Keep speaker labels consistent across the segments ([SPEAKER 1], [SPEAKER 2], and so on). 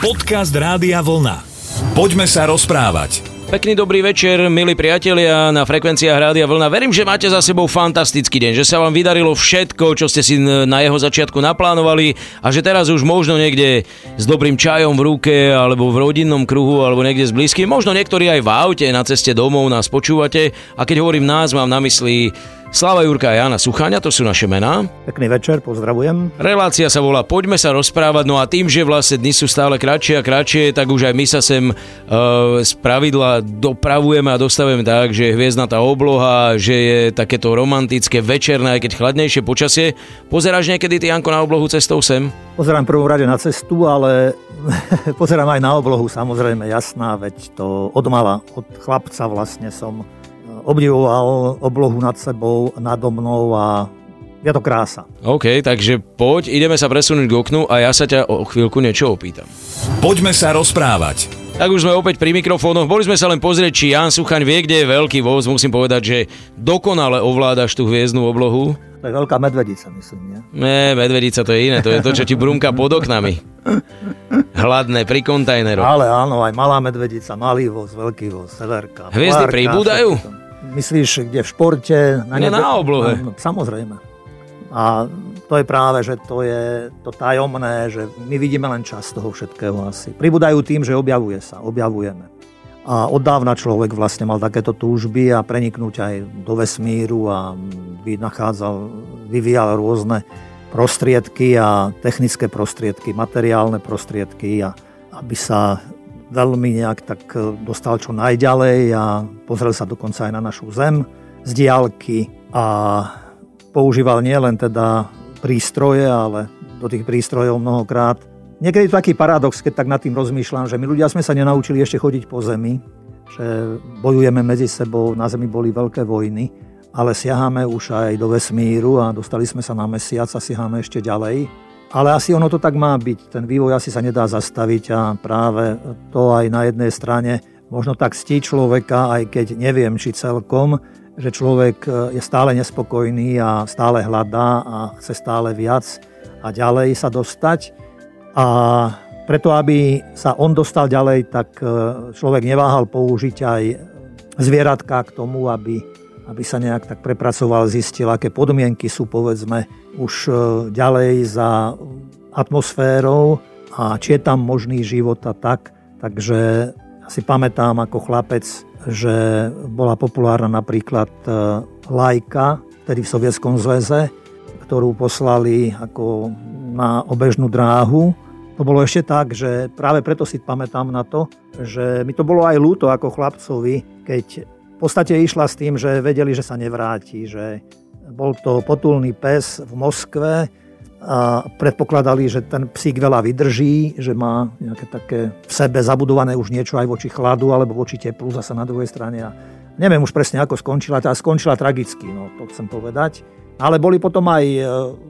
[SPEAKER 1] Podcast Rádia Vlna. Poďme sa rozprávať.
[SPEAKER 2] Pekný dobrý večer, milí priatelia na frekvenciách Rádia Vlna. Verím, že máte za sebou fantastický deň, že sa vám vydarilo všetko, čo ste si na jeho začiatku naplánovali a že teraz už možno niekde s dobrým čajom v ruke alebo v rodinnom kruhu alebo niekde s blízkym, možno niektorí aj v aute na ceste domov nás počúvate a keď hovorím nás, mám na mysli Slava Jurka a Jana Sucháňa, to sú naše mená.
[SPEAKER 3] Pekný večer, pozdravujem.
[SPEAKER 2] Relácia sa volá Poďme sa rozprávať, no a tým, že vlastne dni sú stále kratšie a kratšie, tak už aj my sa sem z pravidla dopravujeme a dostavujeme tak, že je hviezdnatá obloha, že je takéto romantické večerné, aj keď chladnejšie počasie. Pozeráš niekedy ty, Janko, na oblohu cestou sem?
[SPEAKER 3] Pozerám prvom rade na cestu, ale pozerám aj na oblohu, samozrejme, jasná, veď to od mala, od chlapca vlastne som obdivoval oblohu nad sebou, nado mnou a je to krása.
[SPEAKER 2] OK, takže poď, ideme sa presunúť k oknu a ja sa ťa o chvíľku niečo opýtam.
[SPEAKER 1] Poďme sa rozprávať.
[SPEAKER 2] Tak už sme opäť pri mikrofónoch. Boli sme sa len pozrieť, či Jan Suchaň vie, kde je veľký voz. Musím povedať, že dokonale ovládaš tú hviezdnu oblohu.
[SPEAKER 3] To je veľká medvedica, myslím, nie?
[SPEAKER 2] Nie, medvedica to je iné. To je to, čo ti brúmka pod oknami. Hladné pri kontajneroch.
[SPEAKER 3] Ale áno, aj malá medvedica, malý voz, veľký voz, severka.
[SPEAKER 2] Hviezdy pribúdajú?
[SPEAKER 3] Myslíš, kde v športe?
[SPEAKER 2] Na, no, na oblohe.
[SPEAKER 3] No, samozrejme. A to je práve, že to je to tajomné, že my vidíme len čas toho všetkého asi. Pribúdajú tým, že objavuje sa, objavujeme. A od dávna človek vlastne mal takéto túžby a preniknúť aj do vesmíru a nachádzal, vyvíjal rôzne prostriedky a technické prostriedky, materiálne prostriedky a aby sa veľmi nejak tak e, dostal čo najďalej a pozrel sa dokonca aj na našu zem z diálky a používal nielen teda prístroje, ale do tých prístrojov mnohokrát. Niekedy je to taký paradox, keď tak nad tým rozmýšľam, že my ľudia sme sa nenaučili ešte chodiť po zemi, že bojujeme medzi sebou, na zemi boli veľké vojny, ale siaháme už aj do vesmíru a dostali sme sa na mesiac a siaháme ešte ďalej. Ale asi ono to tak má byť. Ten vývoj asi sa nedá zastaviť a práve to aj na jednej strane možno tak stí človeka, aj keď neviem, či celkom, že človek e, je stále nespokojný a stále hľadá a chce stále viac a ďalej sa dostať. A preto, aby sa on dostal ďalej, tak e, človek neváhal použiť aj zvieratka k tomu, aby aby sa nejak tak prepracoval, zistil, aké podmienky sú povedzme už e, ďalej za atmosférou a či je tam možný život a tak. Takže si pamätám ako chlapec, že bola populárna napríklad e, lajka, tedy v Sovietskom zväze, ktorú poslali ako na obežnú dráhu. To bolo ešte tak, že práve preto si pamätám na to, že mi to bolo aj ľúto ako chlapcovi, keď podstate išla s tým, že vedeli, že sa nevráti, že bol to potulný pes v Moskve a predpokladali, že ten psík veľa vydrží, že má nejaké také v sebe zabudované už niečo aj voči chladu alebo voči teplu zase na druhej strane. A neviem už presne, ako skončila, tá skončila tragicky, no to chcem povedať. Ale boli potom aj e,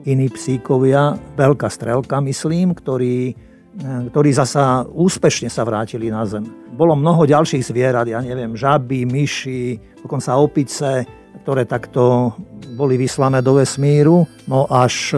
[SPEAKER 3] iní psíkovia, veľká strelka, myslím, ktorí ktorí zasa úspešne sa vrátili na Zem. Bolo mnoho ďalších zvierat, ja neviem, žaby, myši, dokonca opice, ktoré takto boli vyslané do vesmíru. No až e,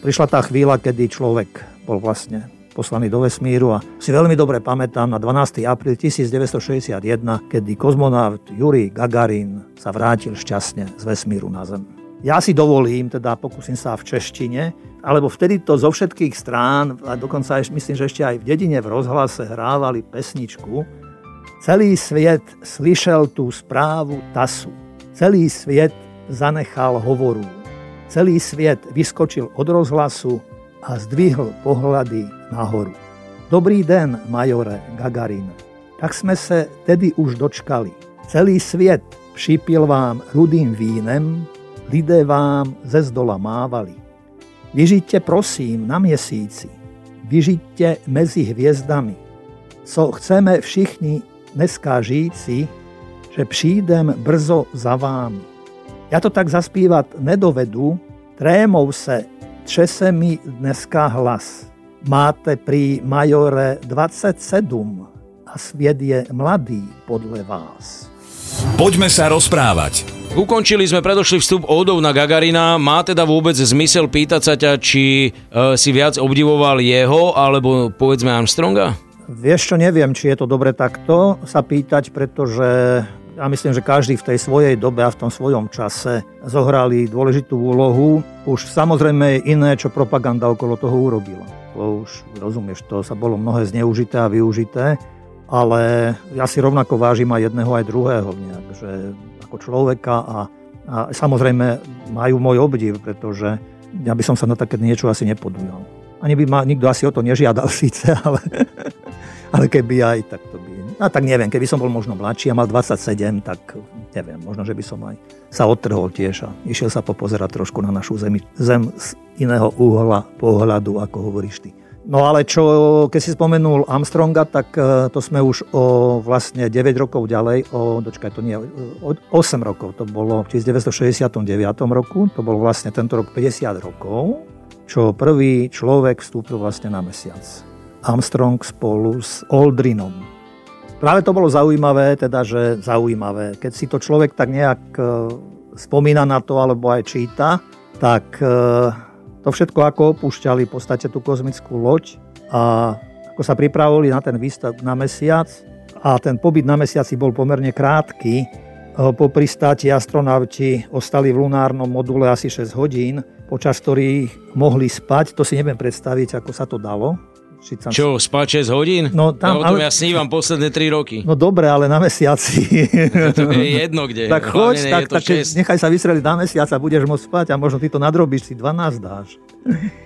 [SPEAKER 3] prišla tá chvíľa, kedy človek bol vlastne poslaný do vesmíru a si veľmi dobre pamätám na 12. apríl 1961, kedy kozmonaut Yuri Gagarin sa vrátil šťastne z vesmíru na Zem. Ja si dovolím, teda pokúsim sa v češtine, alebo vtedy to zo všetkých strán, a dokonca ešte, myslím, že ešte aj v dedine v rozhlase hrávali pesničku. Celý sviet slyšel tú správu TASu. Celý sviet zanechal hovoru. Celý sviet vyskočil od rozhlasu a zdvihol pohľady nahoru. Dobrý den, majore Gagarin. Tak sme se tedy už dočkali. Celý sviet šípil vám rudým vínem, lidé vám ze zdola mávali. Vyžiďte prosím na měsíci, vyžiďte mezi hviezdami. Co chceme všichni dneska žijíci, že přijdem brzo za vámi. Ja to tak zaspívať nedovedu, trémou se třese mi dneska hlas. Máte pri majore 27 a sviet je mladý podle vás.
[SPEAKER 1] Poďme sa rozprávať.
[SPEAKER 2] Ukončili sme predošlý vstup ódov na Gagarina. Má teda vôbec zmysel pýtať sa ťa, či e, si viac obdivoval jeho, alebo povedzme Armstronga?
[SPEAKER 3] Vieš čo, neviem, či je to dobre takto sa pýtať, pretože ja myslím, že každý v tej svojej dobe a v tom svojom čase zohrali dôležitú úlohu. Už samozrejme je iné, čo propaganda okolo toho urobila. To už, rozumieš, to sa bolo mnohé zneužité a využité, ale ja si rovnako vážim aj jedného, aj druhého nejak, že ako človeka a, a samozrejme majú môj obdiv, pretože ja by som sa na také niečo asi nepodujal. Ani by ma nikto asi o to nežiadal síce, ale, ale keby aj, tak to by... A tak neviem, keby som bol možno mladší a mal 27, tak neviem, možno, že by som aj sa odtrhol tiež a išiel sa popozerať trošku na našu zemi, zem z iného uhla pohľadu, ako hovoríš ty. No ale čo, keď si spomenul Armstronga, tak e, to sme už o vlastne 9 rokov ďalej, o, dočkaj, to nie, o 8 rokov, to bolo v 1969 roku, to bol vlastne tento rok 50 rokov, čo prvý človek vstúpil vlastne na mesiac. Armstrong spolu s Aldrinom. Práve to bolo zaujímavé, teda, že zaujímavé. Keď si to človek tak nejak e, spomína na to, alebo aj číta, tak e, to všetko ako opúšťali v podstate tú kozmickú loď a ako sa pripravovali na ten výstav na mesiac a ten pobyt na mesiaci bol pomerne krátky. Po pristáti astronauti ostali v lunárnom module asi 6 hodín, počas ktorých mohli spať. To si neviem predstaviť, ako sa to dalo.
[SPEAKER 2] Tam... Čo, spať 6 hodín? No, tam, no, ale... ja snívam posledné 3 roky.
[SPEAKER 3] No dobre, ale na mesiaci.
[SPEAKER 2] to je jedno kde.
[SPEAKER 3] tak choď, tak, tak nechaj sa vystreliť na mesiac a budeš môcť spať a možno ty to nadrobíš, si 12 dáš.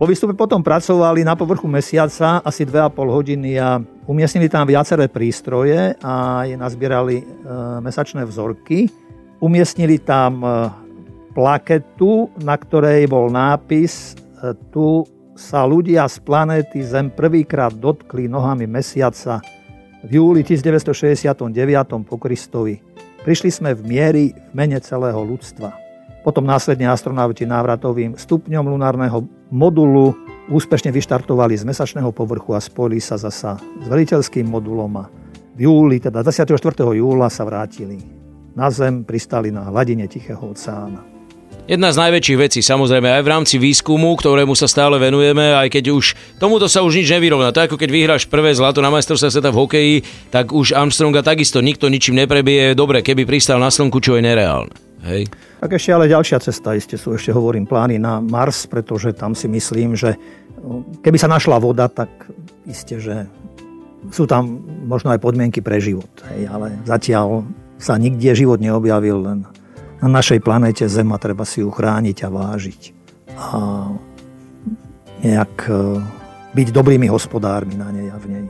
[SPEAKER 3] Po výstupe potom pracovali na povrchu mesiaca asi 2,5 hodiny a umiestnili tam viaceré prístroje a je nazbierali e, mesačné vzorky. Umiestnili tam e, plaketu, na ktorej bol nápis e, tu sa ľudia z planéty Zem prvýkrát dotkli nohami mesiaca v júli 1969 po Kristovi. Prišli sme v miery v mene celého ľudstva. Potom následne astronauti návratovým stupňom lunárneho modulu úspešne vyštartovali z mesačného povrchu a spojili sa zasa s veliteľským modulom a v júli, teda 24. júla sa vrátili. Na Zem pristali na hladine Tichého oceána.
[SPEAKER 2] Jedna z najväčších vecí, samozrejme, aj v rámci výskumu, ktorému sa stále venujeme, aj keď už tomuto sa už nič nevyrovná. To ako keď vyhráš prvé zlato na majstrovstve sveta v hokeji, tak už Armstronga takisto nikto ničím neprebije. Dobre, keby pristal na slnku, čo je nereálne. Hej.
[SPEAKER 3] Tak ešte ale ďalšia cesta, isté sú ešte hovorím plány na Mars, pretože tam si myslím, že no, keby sa našla voda, tak isté, že sú tam možno aj podmienky pre život. Hej, ale zatiaľ sa nikde život neobjavil, len na našej planete Zem a treba si ju chrániť a vážiť. A nejak e, byť dobrými hospodármi na nej a v nej.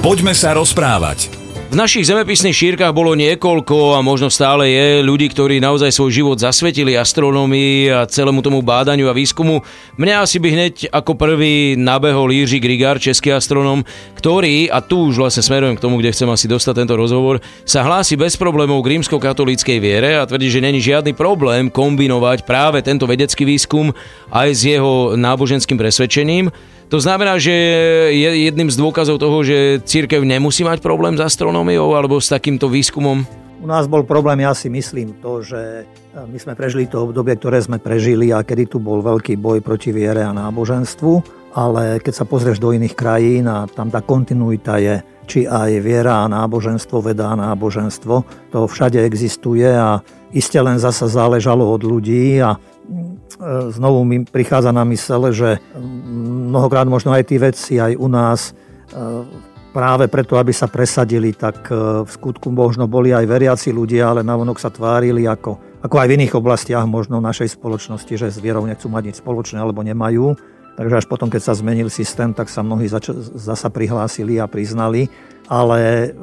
[SPEAKER 1] Poďme sa rozprávať.
[SPEAKER 2] V našich zemepisných šírkach bolo niekoľko a možno stále je ľudí, ktorí naozaj svoj život zasvetili astronómii a celému tomu bádaniu a výskumu. Mňa asi by hneď ako prvý nabehol Jiří Grigár, český astronóm, ktorý, a tu už vlastne smerujem k tomu, kde chcem asi dostať tento rozhovor, sa hlási bez problémov k rímsko-katolíckej viere a tvrdí, že není žiadny problém kombinovať práve tento vedecký výskum aj s jeho náboženským presvedčením. To znamená, že je jedným z dôkazov toho, že církev nemusí mať problém s astronómiou alebo s takýmto výskumom?
[SPEAKER 3] U nás bol problém, ja si myslím, to, že my sme prežili to obdobie, ktoré sme prežili a kedy tu bol veľký boj proti viere a náboženstvu, ale keď sa pozrieš do iných krajín a tam tá kontinuita je, či aj viera a náboženstvo, veda a náboženstvo, to všade existuje a iste len zasa záležalo od ľudí a E, znovu mi prichádza na mysle, že mnohokrát možno aj tí veci aj u nás e, práve preto, aby sa presadili, tak e, v skutku možno boli aj veriaci ľudia, ale navonok sa tvárili ako, ako aj v iných oblastiach možno našej spoločnosti, že s vierou nechcú mať nič spoločné alebo nemajú. Takže až potom, keď sa zmenil systém, tak sa mnohí zač- zasa prihlásili a priznali. Ale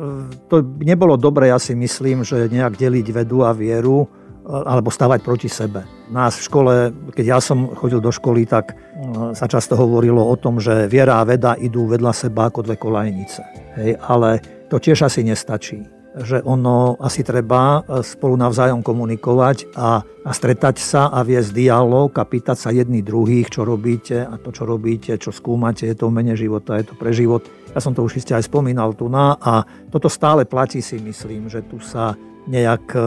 [SPEAKER 3] to nebolo dobre, ja si myslím, že nejak deliť vedu a vieru, alebo stavať proti sebe. Nás v škole, keď ja som chodil do školy, tak mm, sa často hovorilo o tom, že viera a veda idú vedľa seba ako dve kolajnice. Hej, ale to tiež asi nestačí že ono asi treba e, spolu navzájom komunikovať a, a stretať sa a viesť dialog a pýtať sa jedných druhých, čo robíte a to, čo robíte, čo skúmate, je to mene života, je to pre život. Ja som to už iste aj spomínal tu na a toto stále platí si myslím, že tu sa nejak, e,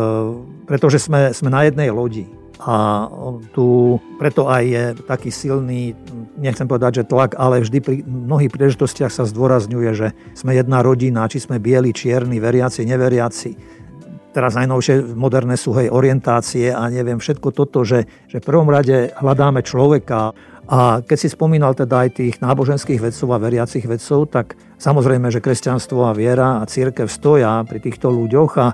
[SPEAKER 3] pretože sme, sme na jednej lodi. A tu preto aj je taký silný, nechcem povedať, že tlak, ale vždy pri mnohých príležitostiach sa zdôrazňuje, že sme jedna rodina, či sme bieli, čierni, veriaci, neveriaci. Teraz najnovšie moderné sú hej orientácie a neviem, všetko toto, že, že v prvom rade hľadáme človeka. A keď si spomínal teda aj tých náboženských vedcov a veriacich vedcov, tak samozrejme, že kresťanstvo a viera a církev stoja pri týchto ľuďoch a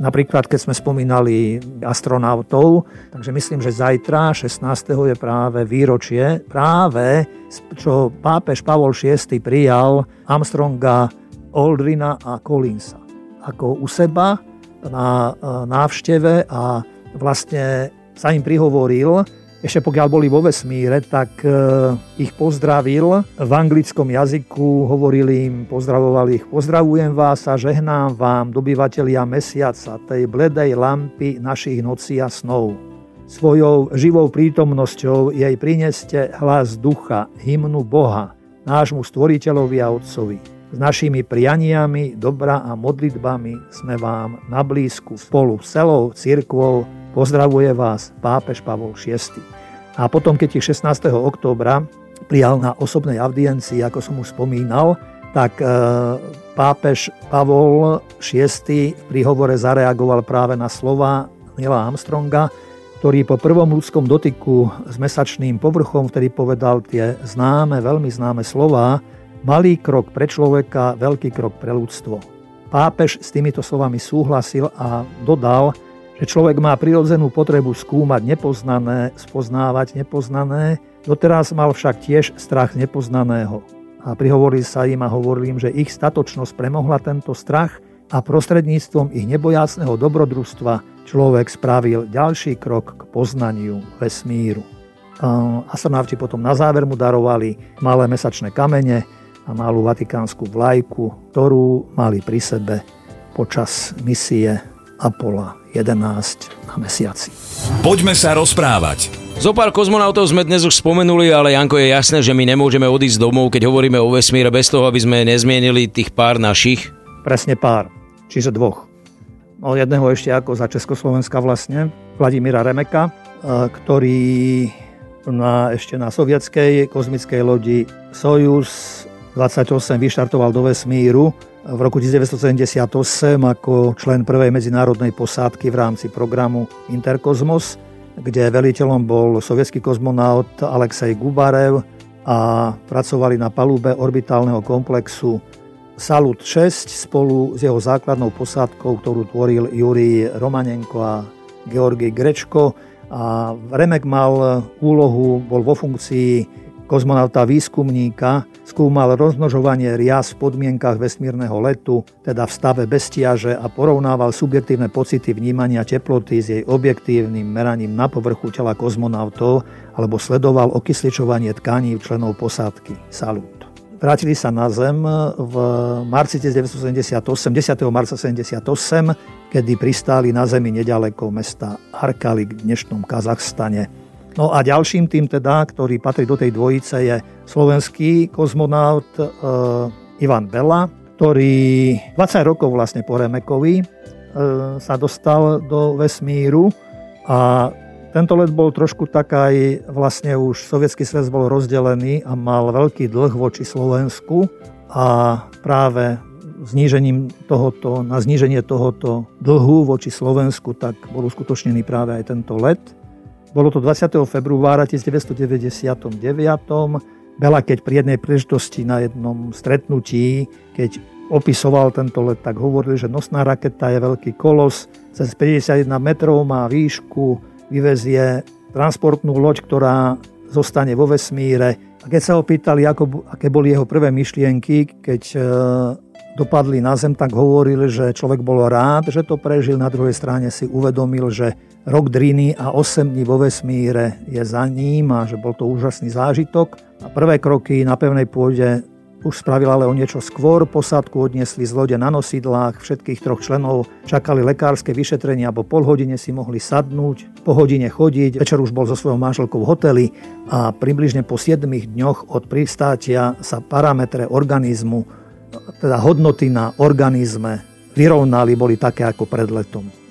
[SPEAKER 3] Napríklad, keď sme spomínali astronautov, takže myslím, že zajtra, 16. je práve výročie, práve čo pápež Pavol VI prijal Armstronga, Aldrina a Collinsa ako u seba na návšteve a vlastne sa im prihovoril, ešte pokiaľ boli vo vesmíre, tak e, ich pozdravil. V anglickom jazyku hovorili im, pozdravovali ich, pozdravujem vás a žehnám vám, dobyvatelia mesiaca, tej bledej lampy našich nocí a snov. Svojou živou prítomnosťou jej prineste hlas ducha, hymnu Boha, nášmu stvoriteľovi a Otcovi. S našimi prianiami, dobra a modlitbami sme vám na blízku spolu s celou církvou Pozdravuje vás pápež Pavol VI. A potom, keď ich 16. októbra prijal na osobnej audiencii, ako som už spomínal, tak e, pápež Pavol VI pri hovore zareagoval práve na slova Nila Armstronga, ktorý po prvom ľudskom dotyku s mesačným povrchom, ktorý povedal tie známe, veľmi známe slova, malý krok pre človeka, veľký krok pre ľudstvo. Pápež s týmito slovami súhlasil a dodal, človek má prirodzenú potrebu skúmať nepoznané, spoznávať nepoznané, doteraz mal však tiež strach nepoznaného. A prihovorili sa im a hovorili im, že ich statočnosť premohla tento strach a prostredníctvom ich nebojácného dobrodružstva človek spravil ďalší krok k poznaniu vesmíru. Astronauti potom na záver mu darovali malé mesačné kamene a malú vatikánsku vlajku, ktorú mali pri sebe počas misie Apollo 11 na mesiaci.
[SPEAKER 1] Poďme sa rozprávať.
[SPEAKER 2] Zo pár kozmonautov sme dnes už spomenuli, ale Janko je jasné, že my nemôžeme odísť domov, keď hovoríme o vesmíre bez toho, aby sme nezmienili tých pár našich.
[SPEAKER 3] Presne pár, čiže dvoch. O jedného ešte ako za Československa vlastne, Vladimíra Remeka, e, ktorý na, ešte na sovietskej kozmickej lodi Sojus 28 vyštartoval do vesmíru v roku 1978 ako člen prvej medzinárodnej posádky v rámci programu Interkozmos, kde veliteľom bol sovietský kozmonaut Alexej Gubarev a pracovali na palube orbitálneho komplexu Salut 6 spolu s jeho základnou posádkou, ktorú tvoril Jurij Romanenko a Georgi Grečko. A Remek mal úlohu, bol vo funkcii kozmonauta výskumníka, skúmal rozmnožovanie rias v podmienkach vesmírneho letu, teda v stave bestiaže a porovnával subjektívne pocity vnímania teploty s jej objektívnym meraním na povrchu tela kozmonautov alebo sledoval okysličovanie tkaní členov posádky Salut. Vrátili sa na Zem v marci 1978, 10. marca 1978, kedy pristáli na Zemi nedaleko mesta Arkalik v dnešnom Kazachstane. No a ďalším tým teda, ktorý patrí do tej dvojice, je slovenský kozmonaut e, Ivan Bela, ktorý 20 rokov vlastne po Remekovi e, sa dostal do vesmíru a tento let bol trošku tak aj vlastne už sovietský svet bol rozdelený a mal veľký dlh voči Slovensku a práve znížením tohoto, na zníženie tohoto dlhu voči Slovensku, tak bol uskutočnený práve aj tento let. Bolo to 20. februára 1999. Bela, keď pri jednej príležitosti na jednom stretnutí, keď opisoval tento let, tak hovoril, že nosná raketa je veľký kolos, cez 51 metrov má výšku, vyvezie transportnú loď, ktorá zostane vo vesmíre. A keď sa ho pýtali, ako, aké boli jeho prvé myšlienky, keď e, dopadli na Zem, tak hovoril, že človek bol rád, že to prežil. Na druhej strane si uvedomil, že rok driny a 8 dní vo vesmíre je za ním a že bol to úžasný zážitok. A prvé kroky na pevnej pôde už spravil ale o niečo skôr. Posádku odniesli z lode na nosidlách. Všetkých troch členov čakali lekárske vyšetrenia, alebo pol hodine si mohli sadnúť, po hodine chodiť. Večer už bol so svojou manželkou v hoteli a približne po 7 dňoch od pristátia sa parametre organizmu, teda hodnoty na organizme vyrovnali, boli také ako pred letom.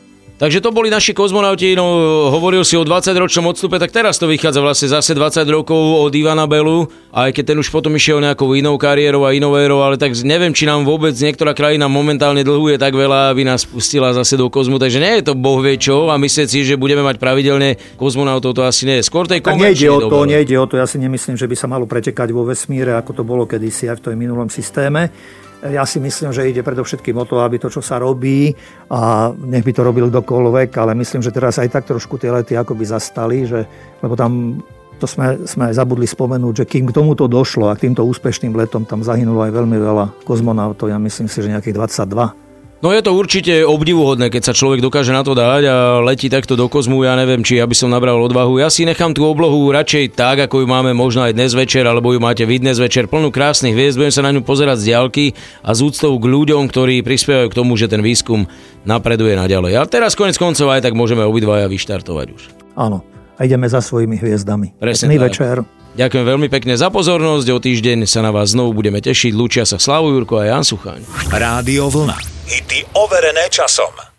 [SPEAKER 2] Takže to boli naši kozmonauti, no hovoril si o 20-ročnom odstupe, tak teraz to vychádza vlastne zase 20 rokov od Ivana Belu, aj keď ten už potom išiel nejakou inou kariérou a inou érou, ale tak neviem, či nám vôbec niektorá krajina momentálne dlhuje tak veľa, aby nás pustila zase do kozmu, takže nie je to boh vie čo a myslieť si, že budeme mať pravidelne kozmonautov, to asi nie je. Skôr tej
[SPEAKER 3] tak nejde o to, nejde o to, ja si nemyslím, že by sa malo pretekať vo vesmíre, ako to bolo kedysi aj v tom minulom systéme. Ja si myslím, že ide predovšetkým o to, aby to, čo sa robí, a nech by to robil kdokoľvek, ale myslím, že teraz aj tak trošku tie lety akoby zastali, že, lebo tam to sme, sme zabudli spomenúť, že kým k tomuto došlo a k týmto úspešným letom tam zahynulo aj veľmi veľa kozmonautov, ja myslím si, že nejakých 22
[SPEAKER 2] No je to určite obdivuhodné, keď sa človek dokáže na to dať a letí takto do kozmu, ja neviem, či aby som nabral odvahu. Ja si nechám tú oblohu radšej tak, ako ju máme možno aj dnes večer, alebo ju máte vy dnes večer, plnú krásnych hviezd, budem sa na ňu pozerať z diaľky a z úctou k ľuďom, ktorí prispievajú k tomu, že ten výskum napreduje naďalej. A teraz konec koncov aj tak môžeme obidvaja vyštartovať už.
[SPEAKER 3] Áno, a ideme za svojimi hviezdami.
[SPEAKER 2] Presne večer. Ďakujem veľmi pekne za pozornosť, o týždeň sa na vás znovu budeme tešiť. Lučia sa Slavu Jurko a Jan Suchaň.
[SPEAKER 1] Rádio Vlna. Hity overené časom.